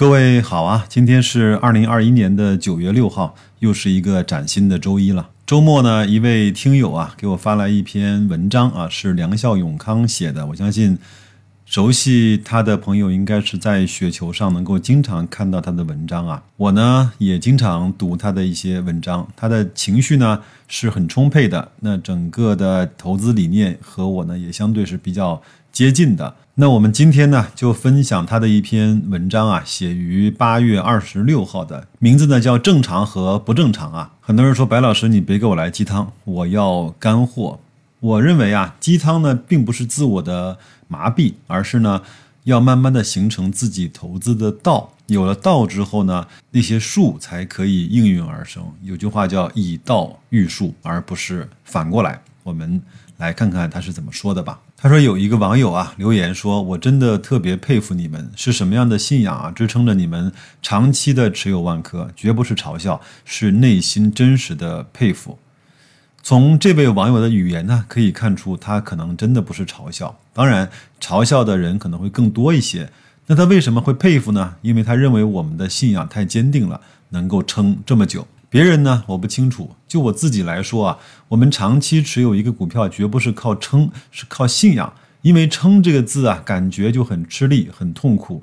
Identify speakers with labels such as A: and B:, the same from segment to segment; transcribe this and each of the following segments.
A: 各位好啊，今天是二零二一年的九月六号，又是一个崭新的周一了。周末呢，一位听友啊给我发来一篇文章啊，是梁孝永康写的。我相信熟悉他的朋友应该是在雪球上能够经常看到他的文章啊。我呢也经常读他的一些文章，他的情绪呢是很充沛的。那整个的投资理念和我呢也相对是比较接近的。那我们今天呢，就分享他的一篇文章啊，写于八月二十六号的，名字呢叫《正常和不正常》啊。很多人说白老师，你别给我来鸡汤，我要干货。我认为啊，鸡汤呢并不是自我的麻痹，而是呢要慢慢的形成自己投资的道。有了道之后呢，那些术才可以应运而生。有句话叫以道育术，而不是反过来。我们来看看他是怎么说的吧。他说有一个网友啊留言说：“我真的特别佩服你们，是什么样的信仰啊支撑着你们长期的持有万科？绝不是嘲笑，是内心真实的佩服。”从这位网友的语言呢，可以看出他可能真的不是嘲笑。当然，嘲笑的人可能会更多一些。那他为什么会佩服呢？因为他认为我们的信仰太坚定了，能够撑这么久。别人呢，我不清楚。就我自己来说啊，我们长期持有一个股票，绝不是靠撑，是靠信仰。因为“撑”这个字啊，感觉就很吃力、很痛苦。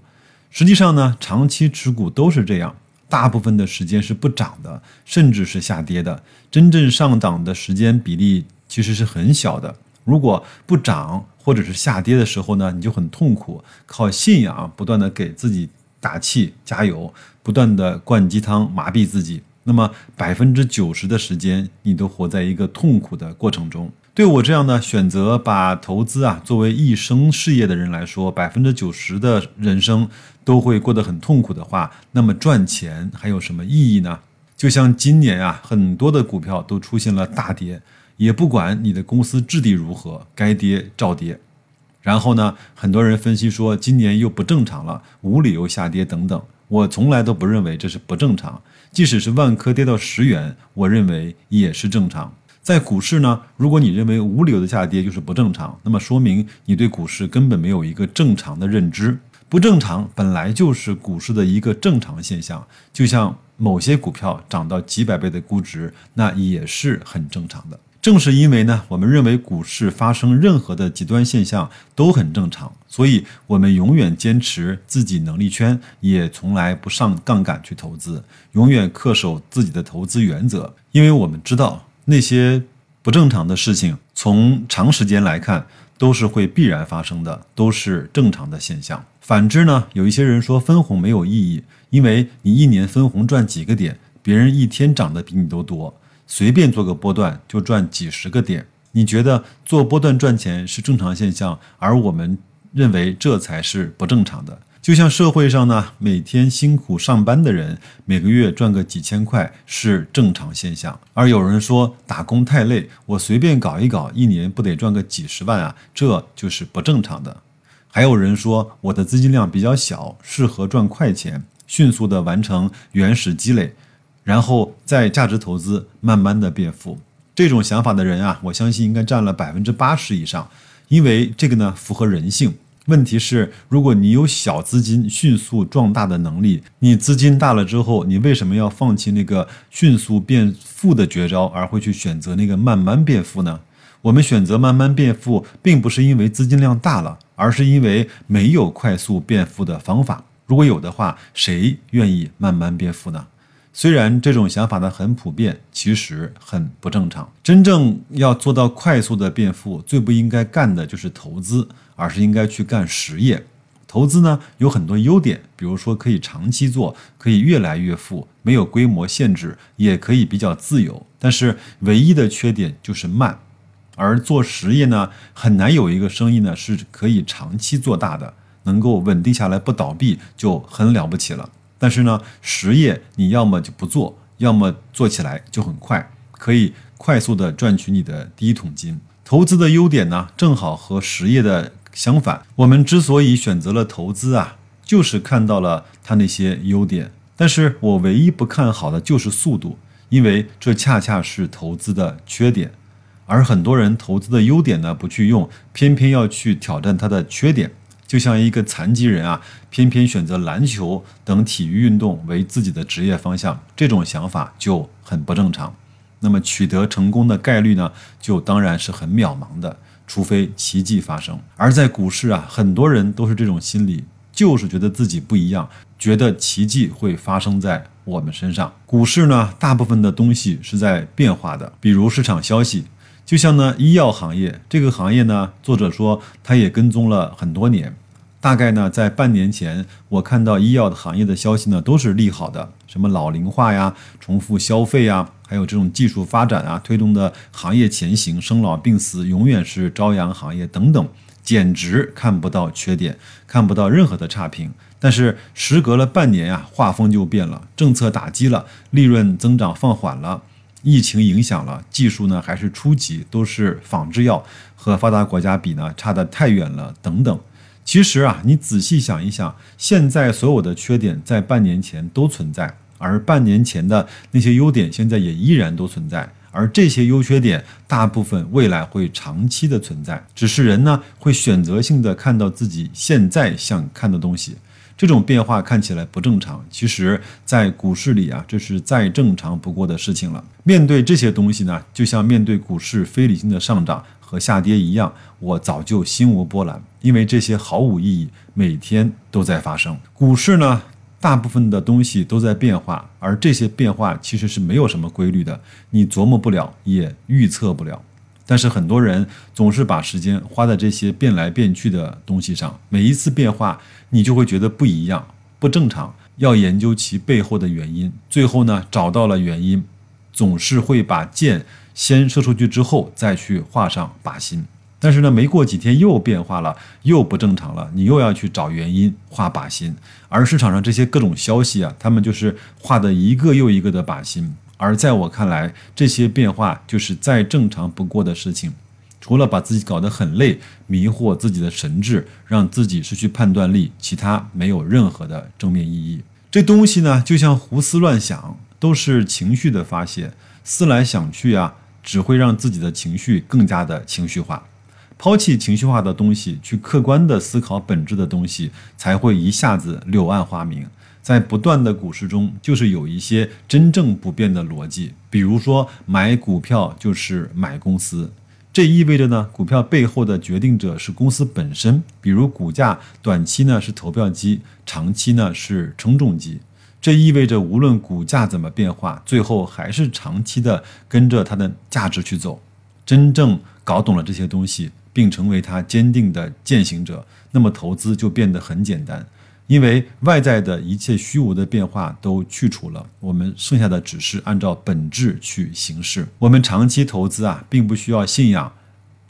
A: 实际上呢，长期持股都是这样，大部分的时间是不涨的，甚至是下跌的。真正上涨的时间比例其实是很小的。如果不涨或者是下跌的时候呢，你就很痛苦，靠信仰不断的给自己打气、加油，不断的灌鸡汤麻痹自己。那么百分之九十的时间，你都活在一个痛苦的过程中。对我这样的选择把投资啊作为一生事业的人来说，百分之九十的人生都会过得很痛苦的话，那么赚钱还有什么意义呢？就像今年啊，很多的股票都出现了大跌，也不管你的公司质地如何，该跌照跌。然后呢，很多人分析说今年又不正常了，无理由下跌等等。我从来都不认为这是不正常。即使是万科跌到十元，我认为也是正常。在股市呢，如果你认为无理由的下跌就是不正常，那么说明你对股市根本没有一个正常的认知。不正常本来就是股市的一个正常现象，就像某些股票涨到几百倍的估值，那也是很正常的。正是因为呢，我们认为股市发生任何的极端现象都很正常，所以我们永远坚持自己能力圈，也从来不上杠杆去投资，永远恪守自己的投资原则。因为我们知道那些不正常的事情，从长时间来看都是会必然发生的，都是正常的现象。反之呢，有一些人说分红没有意义，因为你一年分红赚几个点，别人一天涨得比你都多。随便做个波段就赚几十个点，你觉得做波段赚钱是正常现象，而我们认为这才是不正常的。就像社会上呢，每天辛苦上班的人，每个月赚个几千块是正常现象，而有人说打工太累，我随便搞一搞，一年不得赚个几十万啊？这就是不正常的。还有人说我的资金量比较小，适合赚快钱，迅速的完成原始积累。然后再价值投资，慢慢的变富。这种想法的人啊，我相信应该占了百分之八十以上，因为这个呢符合人性。问题是，如果你有小资金迅速壮大的能力，你资金大了之后，你为什么要放弃那个迅速变富的绝招，而会去选择那个慢慢变富呢？我们选择慢慢变富，并不是因为资金量大了，而是因为没有快速变富的方法。如果有的话，谁愿意慢慢变富呢？虽然这种想法呢很普遍，其实很不正常。真正要做到快速的变富，最不应该干的就是投资，而是应该去干实业。投资呢有很多优点，比如说可以长期做，可以越来越富，没有规模限制，也可以比较自由。但是唯一的缺点就是慢。而做实业呢，很难有一个生意呢是可以长期做大的，能够稳定下来不倒闭就很了不起了。但是呢，实业你要么就不做，要么做起来就很快，可以快速的赚取你的第一桶金。投资的优点呢，正好和实业的相反。我们之所以选择了投资啊，就是看到了它那些优点。但是我唯一不看好的就是速度，因为这恰恰是投资的缺点。而很多人投资的优点呢不去用，偏偏要去挑战它的缺点。就像一个残疾人啊，偏偏选择篮球等体育运动为自己的职业方向，这种想法就很不正常。那么取得成功的概率呢，就当然是很渺茫的，除非奇迹发生。而在股市啊，很多人都是这种心理，就是觉得自己不一样，觉得奇迹会发生在我们身上。股市呢，大部分的东西是在变化的，比如市场消息。就像呢，医药行业这个行业呢，作者说他也跟踪了很多年，大概呢在半年前，我看到医药的行业的消息呢都是利好的，什么老龄化呀、重复消费呀，还有这种技术发展啊推动的行业前行，生老病死永远是朝阳行业等等，简直看不到缺点，看不到任何的差评。但是时隔了半年啊，画风就变了，政策打击了，利润增长放缓了。疫情影响了技术呢，还是初级，都是仿制药，和发达国家比呢，差得太远了。等等，其实啊，你仔细想一想，现在所有的缺点在半年前都存在，而半年前的那些优点现在也依然都存在，而这些优缺点大部分未来会长期的存在，只是人呢会选择性的看到自己现在想看的东西。这种变化看起来不正常，其实，在股市里啊，这是再正常不过的事情了。面对这些东西呢，就像面对股市非理性的上涨和下跌一样，我早就心无波澜，因为这些毫无意义，每天都在发生。股市呢，大部分的东西都在变化，而这些变化其实是没有什么规律的，你琢磨不了，也预测不了。但是很多人总是把时间花在这些变来变去的东西上，每一次变化，你就会觉得不一样、不正常，要研究其背后的原因。最后呢，找到了原因，总是会把箭先射出去之后，再去画上靶心。但是呢，没过几天又变化了，又不正常了，你又要去找原因画靶心。而市场上这些各种消息啊，他们就是画的一个又一个的靶心。而在我看来，这些变化就是再正常不过的事情，除了把自己搞得很累，迷惑自己的神智，让自己失去判断力，其他没有任何的正面意义。这东西呢，就像胡思乱想，都是情绪的发泄，思来想去啊，只会让自己的情绪更加的情绪化。抛弃情绪化的东西，去客观的思考本质的东西，才会一下子柳暗花明。在不断的股市中，就是有一些真正不变的逻辑。比如说，买股票就是买公司，这意味着呢，股票背后的决定者是公司本身。比如股价短期呢是投票机，长期呢是称重机。这意味着无论股价怎么变化，最后还是长期的跟着它的价值去走。真正搞懂了这些东西，并成为它坚定的践行者，那么投资就变得很简单。因为外在的一切虚无的变化都去除了，我们剩下的只是按照本质去行事。我们长期投资啊，并不需要信仰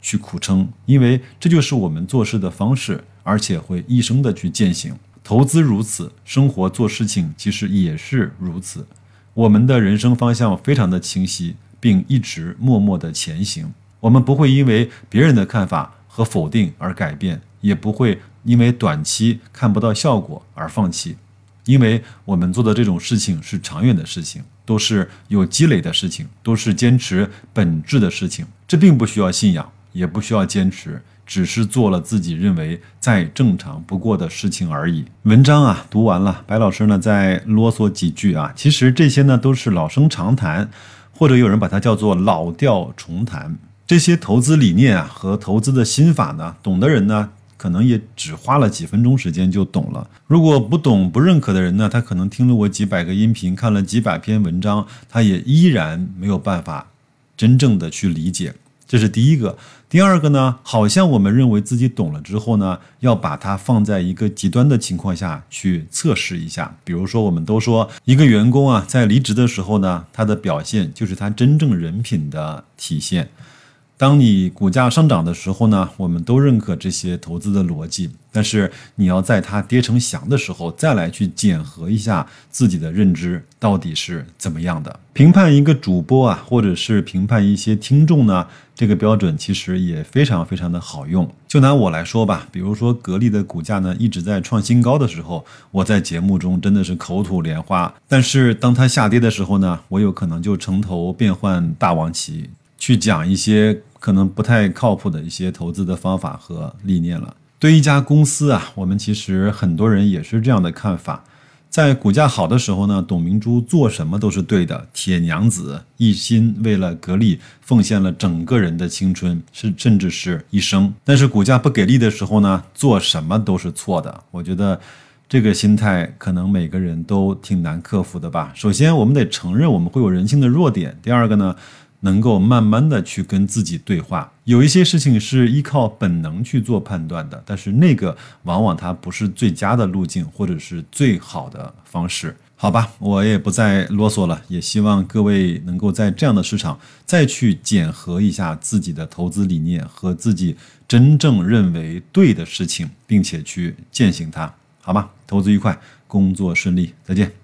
A: 去苦撑，因为这就是我们做事的方式，而且会一生的去践行。投资如此，生活做事情其实也是如此。我们的人生方向非常的清晰，并一直默默的前行。我们不会因为别人的看法和否定而改变，也不会。因为短期看不到效果而放弃，因为我们做的这种事情是长远的事情，都是有积累的事情，都是坚持本质的事情。这并不需要信仰，也不需要坚持，只是做了自己认为再正常不过的事情而已。文章啊，读完了，白老师呢再啰嗦几句啊。其实这些呢都是老生常谈，或者有人把它叫做老调重弹。这些投资理念啊和投资的心法呢，懂的人呢。可能也只花了几分钟时间就懂了。如果不懂、不认可的人呢，他可能听了我几百个音频，看了几百篇文章，他也依然没有办法真正的去理解。这是第一个。第二个呢，好像我们认为自己懂了之后呢，要把它放在一个极端的情况下去测试一下。比如说，我们都说一个员工啊，在离职的时候呢，他的表现就是他真正人品的体现。当你股价上涨的时候呢，我们都认可这些投资的逻辑，但是你要在它跌成翔的时候，再来去检核一下自己的认知到底是怎么样的。评判一个主播啊，或者是评判一些听众呢，这个标准其实也非常非常的好用。就拿我来说吧，比如说格力的股价呢一直在创新高的时候，我在节目中真的是口吐莲花，但是当它下跌的时候呢，我有可能就城头变换大王旗，去讲一些。可能不太靠谱的一些投资的方法和理念了。对一家公司啊，我们其实很多人也是这样的看法。在股价好的时候呢，董明珠做什么都是对的，铁娘子一心为了格力奉献了整个人的青春，是甚至是一生。但是股价不给力的时候呢，做什么都是错的。我觉得这个心态可能每个人都挺难克服的吧。首先，我们得承认我们会有人性的弱点。第二个呢？能够慢慢的去跟自己对话，有一些事情是依靠本能去做判断的，但是那个往往它不是最佳的路径，或者是最好的方式，好吧，我也不再啰嗦了，也希望各位能够在这样的市场再去检核一下自己的投资理念和自己真正认为对的事情，并且去践行它，好吗？投资愉快，工作顺利，再见。